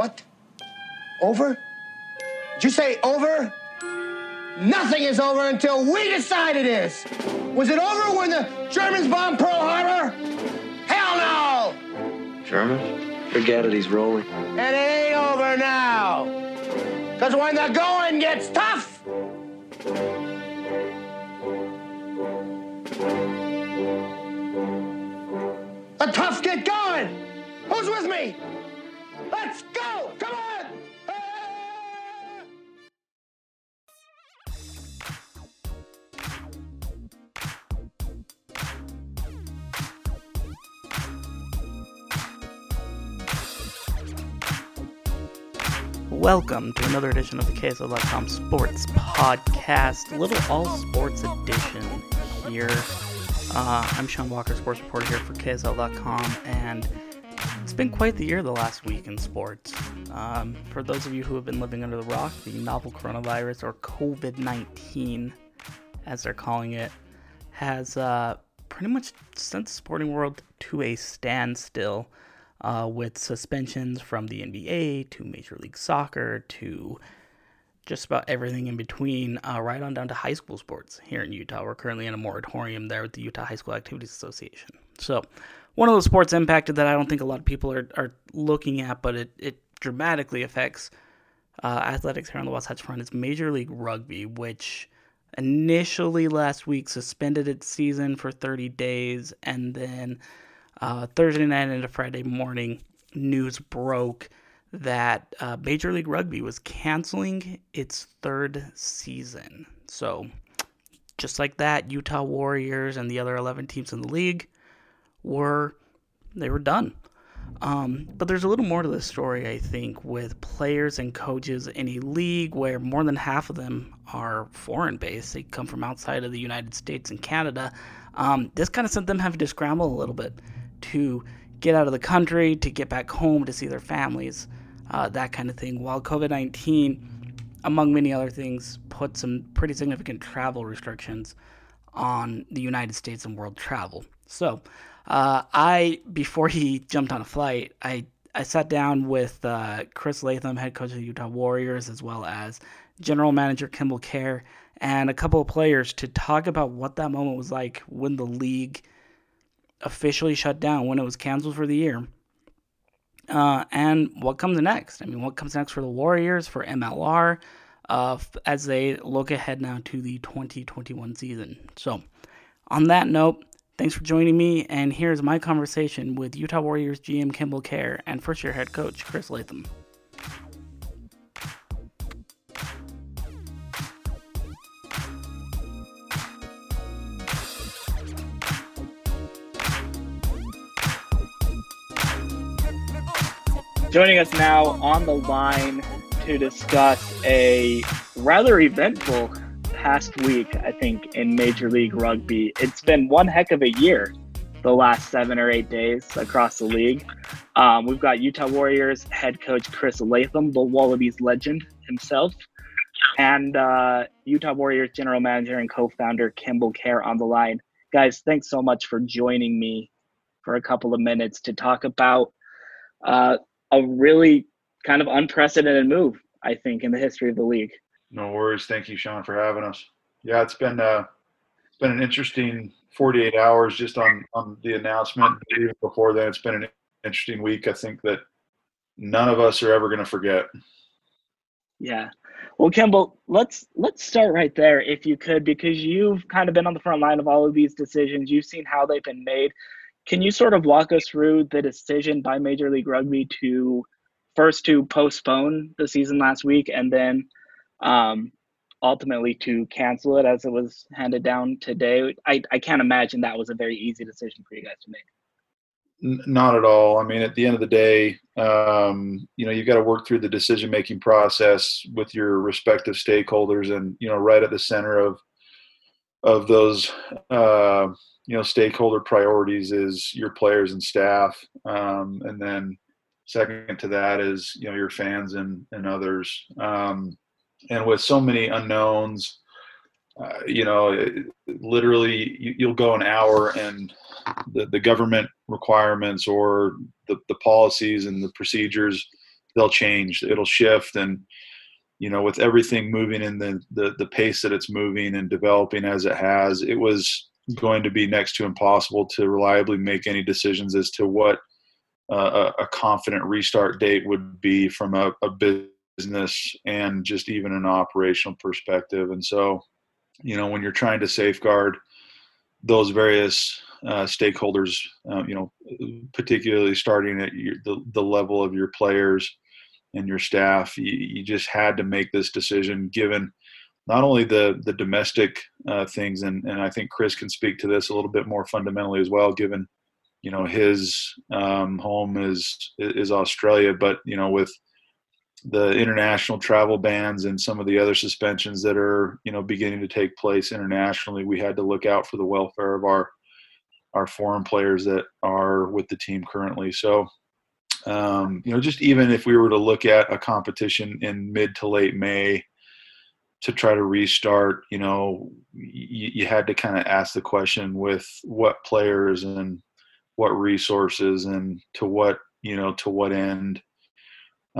What? Over? Did you say over? Nothing is over until we decide it is. Was it over when the Germans bombed Pearl Harbor? Hell no! German? Forget it, he's rolling. It ain't over now. Because when the going gets tough, the tough get going. Who's with me? Let's go! Come on! Welcome to another edition of the KSL.com Sports Podcast, little all sports edition here. Uh, I'm Sean Walker, sports reporter here for KSL.com, and it's been quite the year the last week in sports. Um, for those of you who have been living under the rock, the novel coronavirus, or COVID 19, as they're calling it, has uh, pretty much sent the sporting world to a standstill uh, with suspensions from the NBA to Major League Soccer to just about everything in between, uh, right on down to high school sports here in Utah. We're currently in a moratorium there with the Utah High School Activities Association. So, one of those sports impacted that I don't think a lot of people are, are looking at, but it, it dramatically affects uh, athletics here on the Wasatch Front is Major League Rugby, which initially last week suspended its season for 30 days and then uh, Thursday night into Friday morning, news broke that uh, Major League Rugby was canceling its third season. So, just like that, Utah Warriors and the other 11 teams in the league were they were done. Um, but there's a little more to this story, I think, with players and coaches in a league where more than half of them are foreign based. They come from outside of the United States and Canada. Um, this kind of sent them having to scramble a little bit to get out of the country, to get back home, to see their families, uh, that kind of thing. While COVID 19, among many other things, put some pretty significant travel restrictions on the United States and world travel. So, uh, I, before he jumped on a flight, I, I sat down with uh, Chris Latham, head coach of the Utah Warriors, as well as general manager Kimball Kerr, and a couple of players to talk about what that moment was like when the league officially shut down, when it was canceled for the year, uh, and what comes next. I mean, what comes next for the Warriors, for MLR, uh, as they look ahead now to the 2021 season. So, on that note, thanks for joining me, and here's my conversation with Utah Warriors GM Kimball Kerr and first year head coach Chris Latham. Joining us now on the line to discuss a rather eventful past week, I think, in Major League Rugby. It's been one heck of a year the last seven or eight days across the league. Um, we've got Utah Warriors head coach Chris Latham, the Wallabies legend himself, and uh, Utah Warriors general manager and co founder Kimball Kerr on the line. Guys, thanks so much for joining me for a couple of minutes to talk about uh, a really kind of unprecedented move, I think, in the history of the league. No worries. Thank you, Sean, for having us. Yeah, it's been uh, it's been an interesting 48 hours just on on the announcement. Even before that, it's been an interesting week. I think that none of us are ever going to forget. Yeah. Well, Kimball, let's let's start right there if you could, because you've kind of been on the front line of all of these decisions. You've seen how they've been made. Can you sort of walk us through the decision by Major League Rugby to first to postpone the season last week and then um, ultimately to cancel it as it was handed down today? I, I can't imagine that was a very easy decision for you guys to make. Not at all. I mean, at the end of the day, um, you know, you've got to work through the decision making process with your respective stakeholders, and you know, right at the center of of those uh, you know stakeholder priorities is your players and staff, um, and then second to that is you know your fans and and others. Um, and with so many unknowns, uh, you know, it, literally you, you'll go an hour and the, the government requirements or the, the policies and the procedures they'll change. It'll shift, and you know, with everything moving in the, the the pace that it's moving and developing as it has, it was going to be next to impossible to reliably make any decisions as to what uh, a, a, confident restart date would be from a, a business and just even an operational perspective. And so, you know, when you're trying to safeguard those various uh, stakeholders, uh, you know, particularly starting at your, the, the level of your players and your staff, you, you, just had to make this decision given not only the the domestic uh, things, and, and I think Chris can speak to this a little bit more fundamentally as well, given you know his um, home is is Australia, but you know with the international travel bans and some of the other suspensions that are you know beginning to take place internationally, we had to look out for the welfare of our our foreign players that are with the team currently. So, um, you know, just even if we were to look at a competition in mid to late May to try to restart, you know, you, you had to kind of ask the question with what players and what resources and to what you know to what end.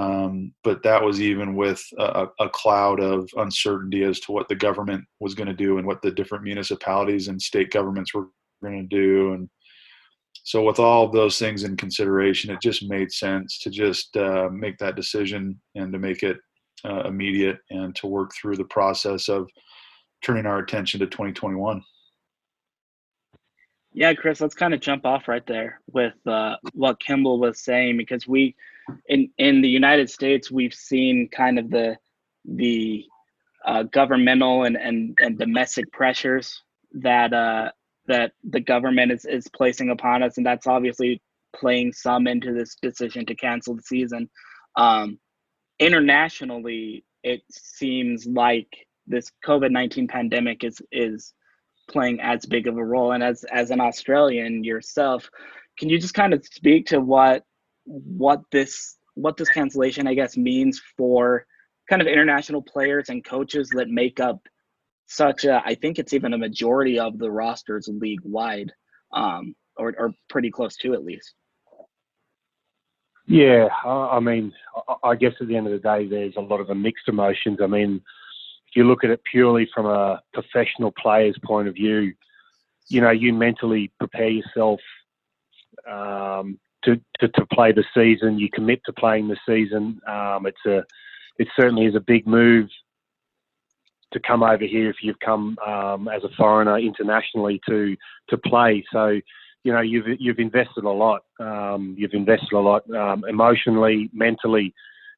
Um, but that was even with a, a, cloud of uncertainty as to what the government was going to do and what the different municipalities and state governments were going to do. And so, with all of those things in consideration, it just made sense to just uh, make that decision and to make it uh, immediate and to work through the process of turning our attention to 2021. Yeah, Chris, let's kind of jump off right there with uh, what Kimball was saying because we, in in the United States, we've seen kind of the the uh, governmental and, and and domestic pressures that uh, that the government is is placing upon us, and that's obviously playing some into this decision to cancel the season. Um, internationally, it seems like this COVID nineteen pandemic is is playing as big of a role. And as as an Australian yourself, can you just kind of speak to what what this what this cancellation, I guess, means for kind of international players and coaches that make up such a I think it's even a majority of the rosters league wide, um, or or pretty close to at least. Yeah, I mean, I guess at the end of the day, there's a lot of mixed emotions. I mean, if you look at it purely from a professional player's point of view, you know, you mentally prepare yourself um, to, to, to play the season. You commit to playing the season. Um, it's a it certainly is a big move to come over here if you've come um, as a foreigner internationally to to play. So, you know, you've you've invested a lot. Um, you've invested a lot um, emotionally, mentally,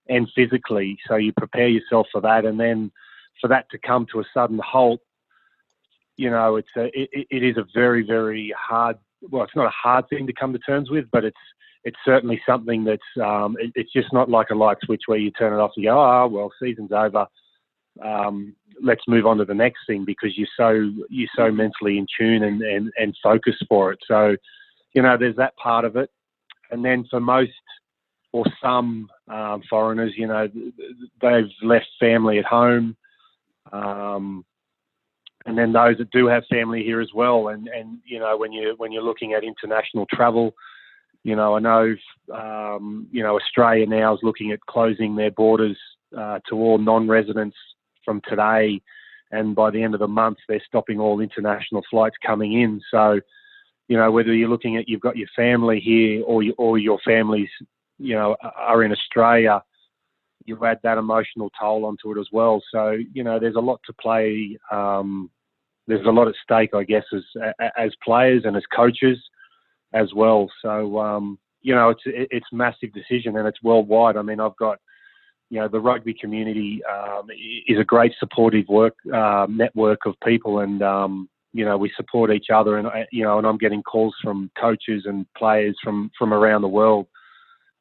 and physically. So you prepare yourself for that, and then for that to come to a sudden halt, you know, it's a, it, it is a very, very hard. Well, it's not a hard thing to come to terms with, but it's it's certainly something that's um, it, it's just not like a light switch where you turn it off and go, oh well, season's over. Um, let's move on to the next thing because you're so you're so mentally in tune and, and, and focused for it. So, you know, there's that part of it. And then for most or some um, foreigners, you know, they've left family at home. Um, and then those that do have family here as well. And, and you know, when you when you're looking at international travel, you know, I know um, you know Australia now is looking at closing their borders uh, to all non-residents from today, and by the end of the month, they're stopping all international flights coming in. So, you know, whether you're looking at you've got your family here or you, or your families, you know, are in Australia, you add that emotional toll onto it as well. So you know, there's a lot to play. Um, there's a lot at stake, I guess, as as players and as coaches as well. So um, you know, it's it's massive decision and it's worldwide. I mean, I've got you know the rugby community um, is a great supportive work uh, network of people, and um, you know we support each other. And you know, and I'm getting calls from coaches and players from from around the world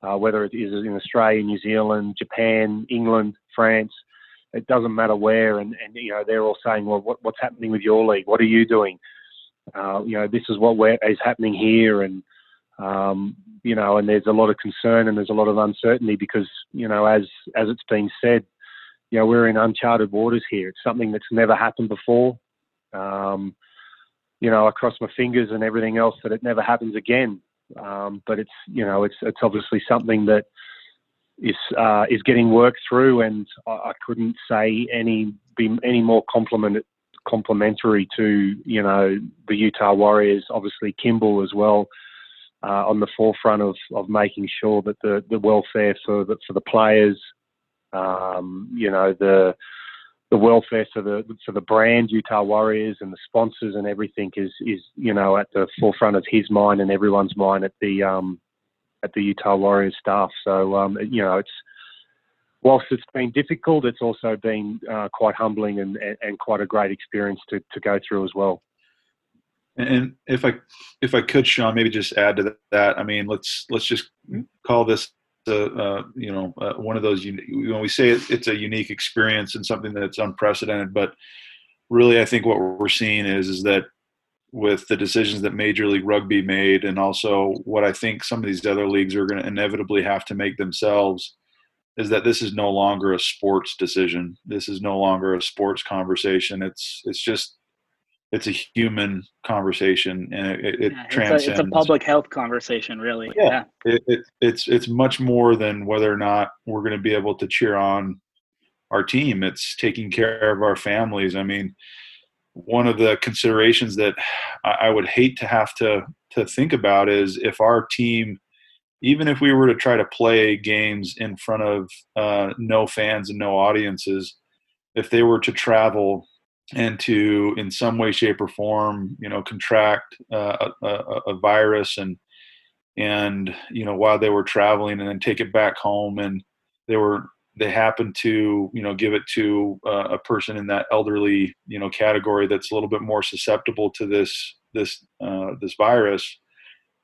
uh, whether it is in Australia, New Zealand, Japan, England, France. It doesn't matter where, and, and you know they're all saying, well, what, what's happening with your league? What are you doing? Uh, you know, this is what is happening here, and um, you know, and there's a lot of concern and there's a lot of uncertainty because you know, as as it's been said, you know, we're in uncharted waters here. It's something that's never happened before. Um, you know, I cross my fingers and everything else that it never happens again. Um, but it's you know it's it's obviously something that is uh, is getting worked through, and I, I couldn't say any be any more compliment complementary to you know the Utah Warriors. Obviously, Kimball as well. Uh, on the forefront of, of making sure that the, the welfare for the, for the players, um, you know, the the welfare for the for the brand Utah Warriors and the sponsors and everything is is you know at the forefront of his mind and everyone's mind at the um, at the Utah Warriors staff. So um, you know, it's whilst it's been difficult, it's also been uh, quite humbling and, and, quite a great experience to, to go through as well. And if I if I could, Sean, maybe just add to that. I mean, let's let's just call this uh, you know uh, one of those when we say it, it's a unique experience and something that's unprecedented. But really, I think what we're seeing is is that with the decisions that Major League Rugby made, and also what I think some of these other leagues are going to inevitably have to make themselves, is that this is no longer a sports decision. This is no longer a sports conversation. It's it's just it's a human conversation, and it, it yeah, transcends. It's a, it's a, public health conversation, really. Yeah, yeah. It, it, it's it's much more than whether or not we're going to be able to cheer on our team. It's taking care of our families. I mean one of the considerations that I would hate to have to to think about is if our team, even if we were to try to play games in front of uh, no fans and no audiences, if they were to travel and to in some way, shape, or form, you know, contract uh, a, a, virus and and you know while they were traveling and then take it back home and they were they happen to you know give it to uh, a person in that elderly you know category that's a little bit more susceptible to this this uh, this virus.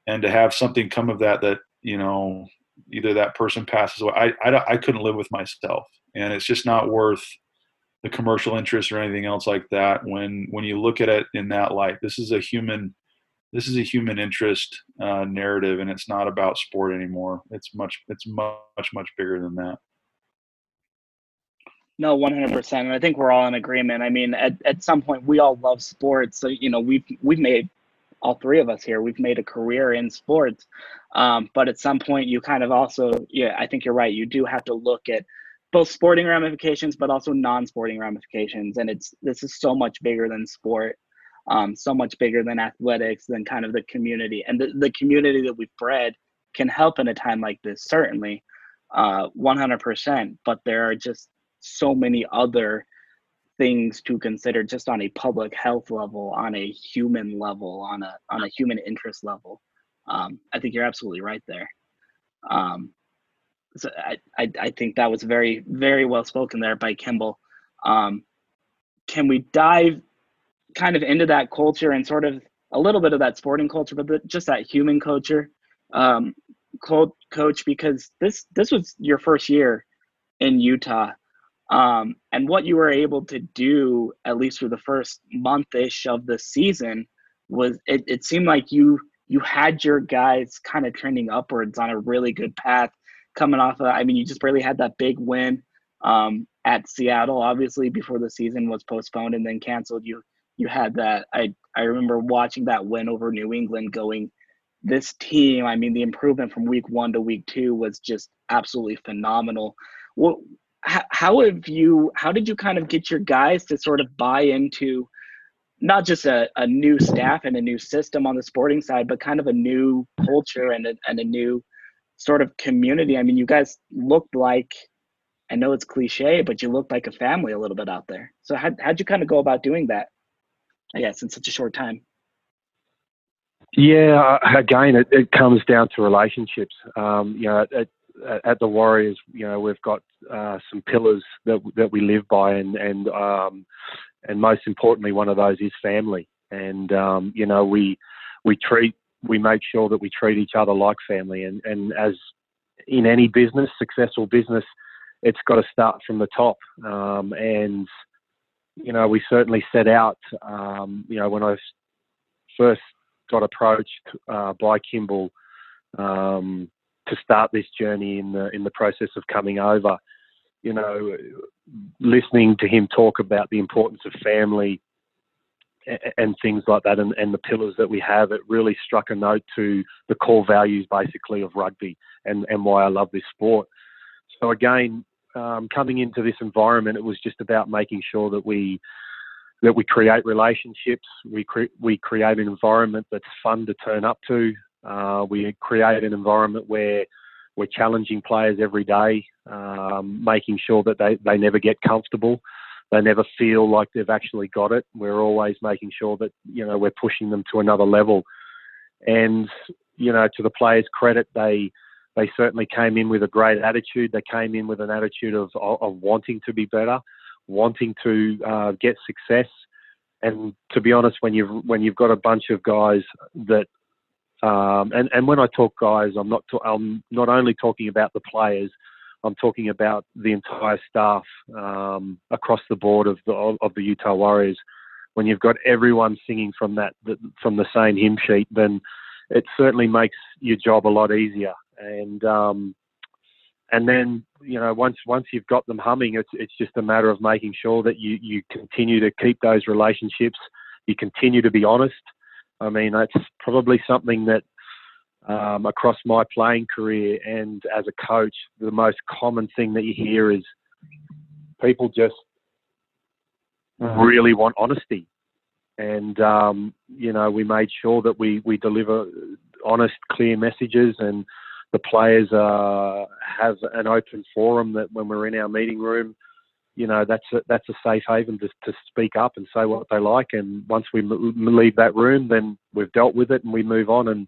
And to have something come of that that you know either that person passes away I, I, I couldn't live with myself. And it's just not worth the commercial interest or anything else like that when when you look at it in that light this is a human this is a human interest uh, narrative and it's not about sport anymore it's much it's much much bigger than that no, one hundred percent. And I think we're all in agreement. I mean, at, at some point, we all love sports. So you know, we've we've made all three of us here. We've made a career in sports, um, but at some point, you kind of also, yeah, I think you're right. You do have to look at both sporting ramifications, but also non-sporting ramifications. And it's this is so much bigger than sport, um, so much bigger than athletics, than kind of the community and the, the community that we've bred can help in a time like this, certainly, uh, 100%. But there are just so many other things to consider just on a public health level, on a human level, on a on a human interest level. Um, I think you're absolutely right there. Um, so I, I, I think that was very very well spoken there by Kimball. Um, can we dive kind of into that culture and sort of a little bit of that sporting culture, but just that human culture, um, coach? Because this this was your first year in Utah. Um, and what you were able to do, at least for the first month-ish of the season, was it, it seemed like you you had your guys kind of trending upwards on a really good path coming off of I mean you just barely had that big win um, at Seattle obviously before the season was postponed and then canceled. You you had that I I remember watching that win over New England going this team I mean the improvement from week 1 to week 2 was just absolutely phenomenal. What how have you how did you kind of get your guys to sort of buy into not just a, a new staff and a new system on the sporting side but kind of a new culture and a, and a new sort of community. I mean you guys looked like i know it's cliche but you looked like a family a little bit out there. So how, how'd you kind of go about doing that i guess in such a short time? Yeah again it, it comes down to relationships. Um, you know it, at the Warriors, you know, we've got uh, some pillars that that we live by, and and um, and most importantly, one of those is family. And um, you know, we we treat we make sure that we treat each other like family. And and as in any business, successful business, it's got to start from the top. Um, and you know, we certainly set out. Um, you know, when I first got approached uh, by Kimball. Um, to start this journey in the in the process of coming over. You know, listening to him talk about the importance of family and things like that, and, and the pillars that we have, it really struck a note to the core values basically of rugby and, and why I love this sport. so again, um, coming into this environment, it was just about making sure that we that we create relationships, we cre- we create an environment that's fun to turn up to. Uh, we create an environment where we're challenging players every day, um, making sure that they, they never get comfortable. They never feel like they've actually got it. We're always making sure that, you know, we're pushing them to another level. And, you know, to the players' credit, they they certainly came in with a great attitude. They came in with an attitude of, of, wanting to be better, wanting to uh, get success. And to be honest, when you've when you've got a bunch of guys that um, and, and when I talk guys, I'm not I'm not only talking about the players, I'm talking about the entire staff um, across the board of the of the Utah Warriors. When you've got everyone singing from that from the same hymn sheet, then it certainly makes your job a lot easier. And um, and then you know once once you've got them humming, it's it's just a matter of making sure that you you continue to keep those relationships. You continue to be honest. I mean, that's probably something that um, across my playing career and as a coach, the most common thing that you hear is people just really want honesty. And, um, you know, we made sure that we, we deliver honest, clear messages and the players uh, have an open forum that when we're in our meeting room, you know that's a, that's a safe haven to, to speak up and say what they like. And once we m- leave that room, then we've dealt with it and we move on. And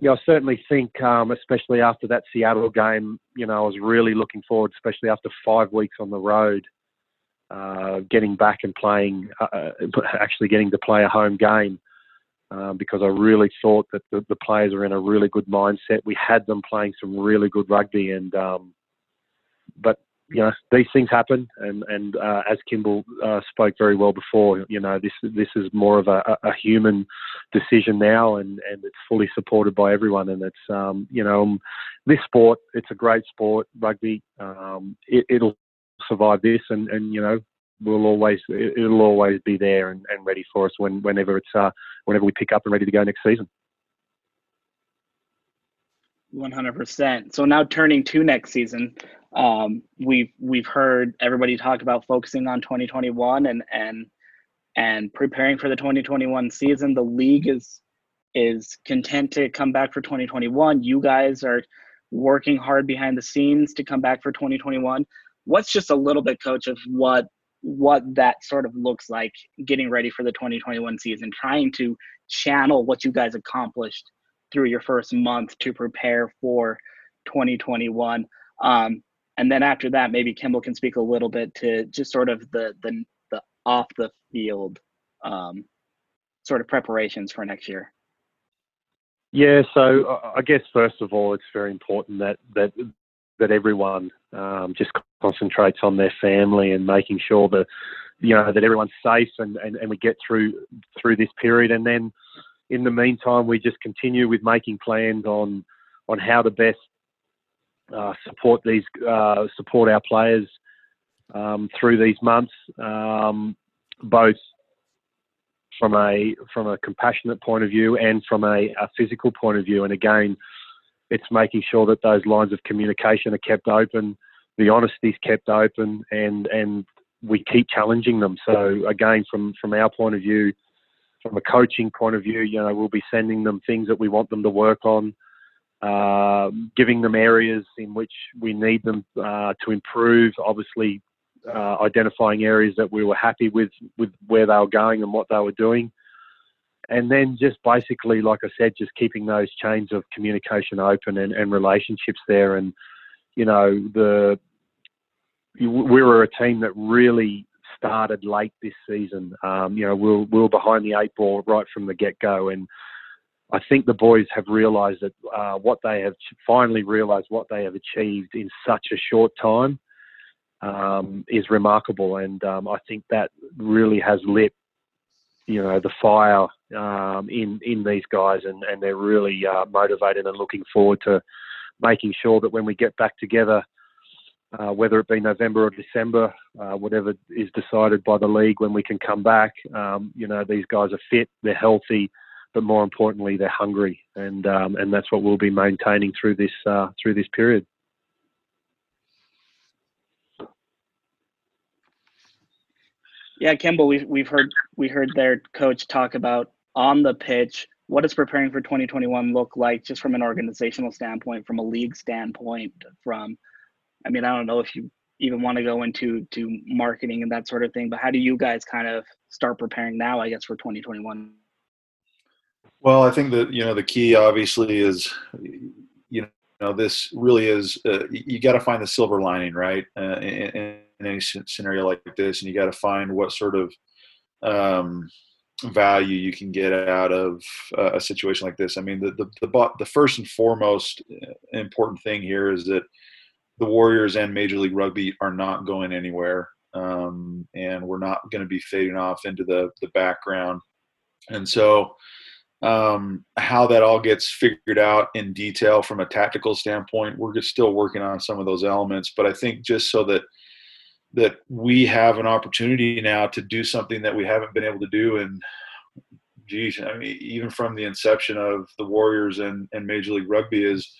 yeah, I certainly think, um, especially after that Seattle game, you know, I was really looking forward, especially after five weeks on the road, uh, getting back and playing, uh, uh actually getting to play a home game. Um, because I really thought that the, the, players were in a really good mindset. We had them playing some really good rugby, and um, but you know these things happen, and and uh, as Kimball uh, spoke very well before, you know this this is more of a, a, human decision now, and and it's fully supported by everyone, and it's um, you know um, this sport, it's a great sport, rugby. Um, it, it'll survive this, and and you know we'll always it'll always be there and, and ready for us when whenever it's uh, whenever we pick up and ready to go next season. 100%. So now turning to next season, um, we've we've heard everybody talk about focusing on 2021 and and and preparing for the 2021 season. The league is is content to come back for 2021. You guys are working hard behind the scenes to come back for 2021. What's just a little bit, coach, of what what that sort of looks like getting ready for the 2021 season, trying to channel what you guys accomplished through your first month to prepare for 2021. Um, and then after that, maybe Kimball can speak a little bit to just sort of the the, the off the field um, sort of preparations for next year. Yeah, so I guess first of all, it's very important that that that everyone um, just concentrates on their family and making sure that you know that everyone's safe and, and, and we get through through this period and then in the meantime we just continue with making plans on on how to best uh, support these uh, support our players um, through these months, um, both from a from a compassionate point of view and from a, a, physical point of view. And again, it's making sure that those lines of communication are kept open, the honesty is kept open, and and we keep challenging them. So again, from from our point of view, from a coaching point of view, you know, we'll be sending them things that we want them to work on uh, giving them areas in which we need them uh, to improve. Obviously, uh, identifying areas that we were happy with with where they were going and what they were doing, and then just basically, like I said, just keeping those chains of communication open and, and relationships there. And you know, the we were a team that really started late this season. Um, you know, we we're, we we're behind the eight ball right from the get go, and I think the boys have realised that uh, what they have finally realised what they have achieved in such a short time um, is remarkable, and um, I think that really has lit, you know, the fire um, in in these guys, and, and they're really uh, motivated and looking forward to making sure that when we get back together, uh, whether it be November or December, uh, whatever is decided by the league when we can come back. Um, you know, these guys are fit, they're healthy, but more importantly, they're hungry, and um, and that's what we'll be maintaining through this uh, through this period. Yeah, Kimball, we've we've heard we heard their coach talk about on the pitch what does preparing for 2021 look like just from an organizational standpoint, from a league standpoint, from I mean, I don't know if you even want to go into to marketing and that sort of thing, but how do you guys kind of start preparing now? I guess for 2021. Well, I think that you know the key obviously is you know this really is uh, you got to find the silver lining, right? Uh, in, in any scenario like this, and you got to find what sort of um, value you can get out of uh, a situation like this. I mean, the, the the the first and foremost uh, important thing here is that the Warriors and Major League Rugby are not going anywhere, um, and we're not going to be fading off into the the background. And so, um, how that all gets figured out in detail from a tactical standpoint, we're still working on some of those elements. But I think just so that that we have an opportunity now to do something that we haven't been able to do and geez, I mean, even from the inception of the Warriors and, and Major League Rugby is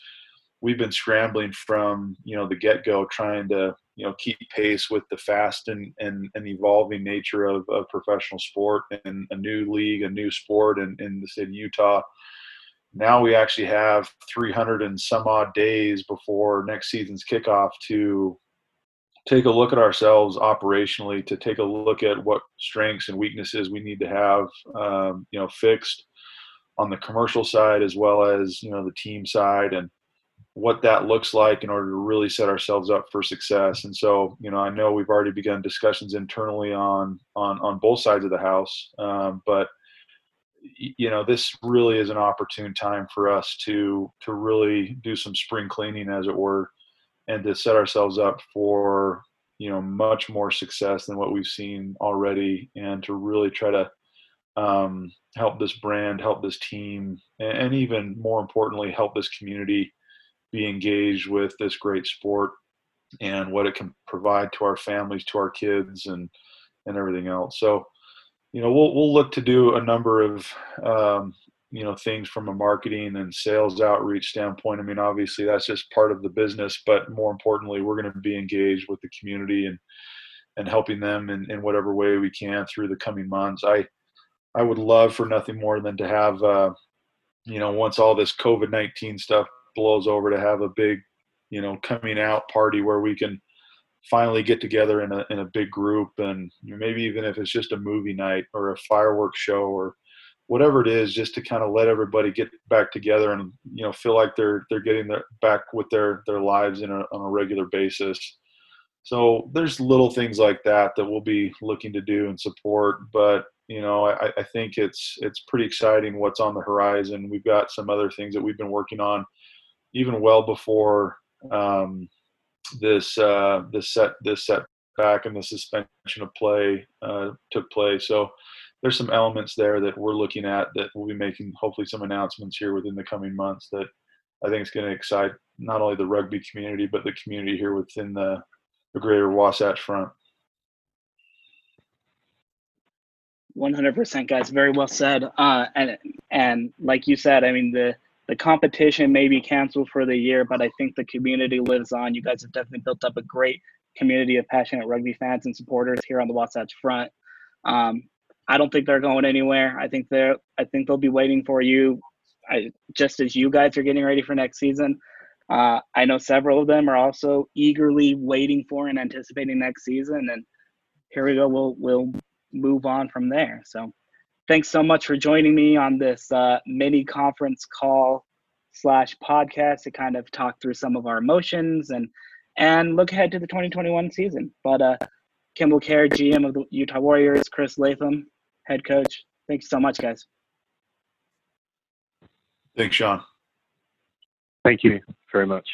we've been scrambling from, you know, the get go, trying to, you know, keep pace with the fast and, and, and evolving nature of, of professional sport and a new league, a new sport in, in the state of Utah. Now we actually have 300 and some odd days before next season's kickoff to take a look at ourselves operationally to take a look at what strengths and weaknesses we need to have um, you know fixed on the commercial side as well as you know the team side and what that looks like in order to really set ourselves up for success. And so you know i know we've already begun discussions internally on on on both sides of the house um, but you know this really is an opportune time for us to to really do some spring cleaning as it were and to set ourselves up for you know much more success than what we've seen already and to really try to um, help this brand help this team and even more importantly help this community be engaged with this great sport and what it can provide to our families to our kids and and everything else. So you know we'll we'll look to do a number of um, you know things from a marketing and sales outreach standpoint. I mean obviously that's just part of the business but more importantly we're going to be engaged with the community and and helping them in, in whatever way we can through the coming months. I i would love for nothing more than to have uh, you know once all this covid-19 stuff blows over to have a big you know coming out party where we can finally get together in a in a big group and maybe even if it's just a movie night or a fireworks show or whatever it is just to kind of let everybody get back together and you know feel like they're they're getting their back with their their lives in a, on a regular basis. So there's little things like that that we'll be looking to do and support but you know I, I think it's it's pretty exciting what's on the horizon. We've got some other things that we've been working on even well before um, this uh, this set this setback and the suspension of play uh, took place. So there's some elements there that we're looking at that we'll be making hopefully some announcements here within the coming months that I think is going to excite not only the rugby community but the community here within the, the greater Wasatch Front. 100% guys. Very well said. Uh, and and like you said i mean the the competition may be canceled for the year but i think the community lives on you guys have definitely built up a great community of passionate rugby fans and supporters here on the wasatch front um, I don't think they're going anywhere. I think they're I think they'll be waiting for you, I, just as you guys are getting ready for next season. Uh, I know several of them are also eagerly waiting for and anticipating next season, and here we go. We'll we'll move on from there. So, thanks so much for joining me on this uh, mini conference call slash podcast to kind of talk through some of our emotions and and look ahead to the 2021 season. But uh, Kimball Kerr, GM of the Utah Warriors, Chris Latham, head coach. Thanks so much, guys. Thanks, Sean. Thank you very much.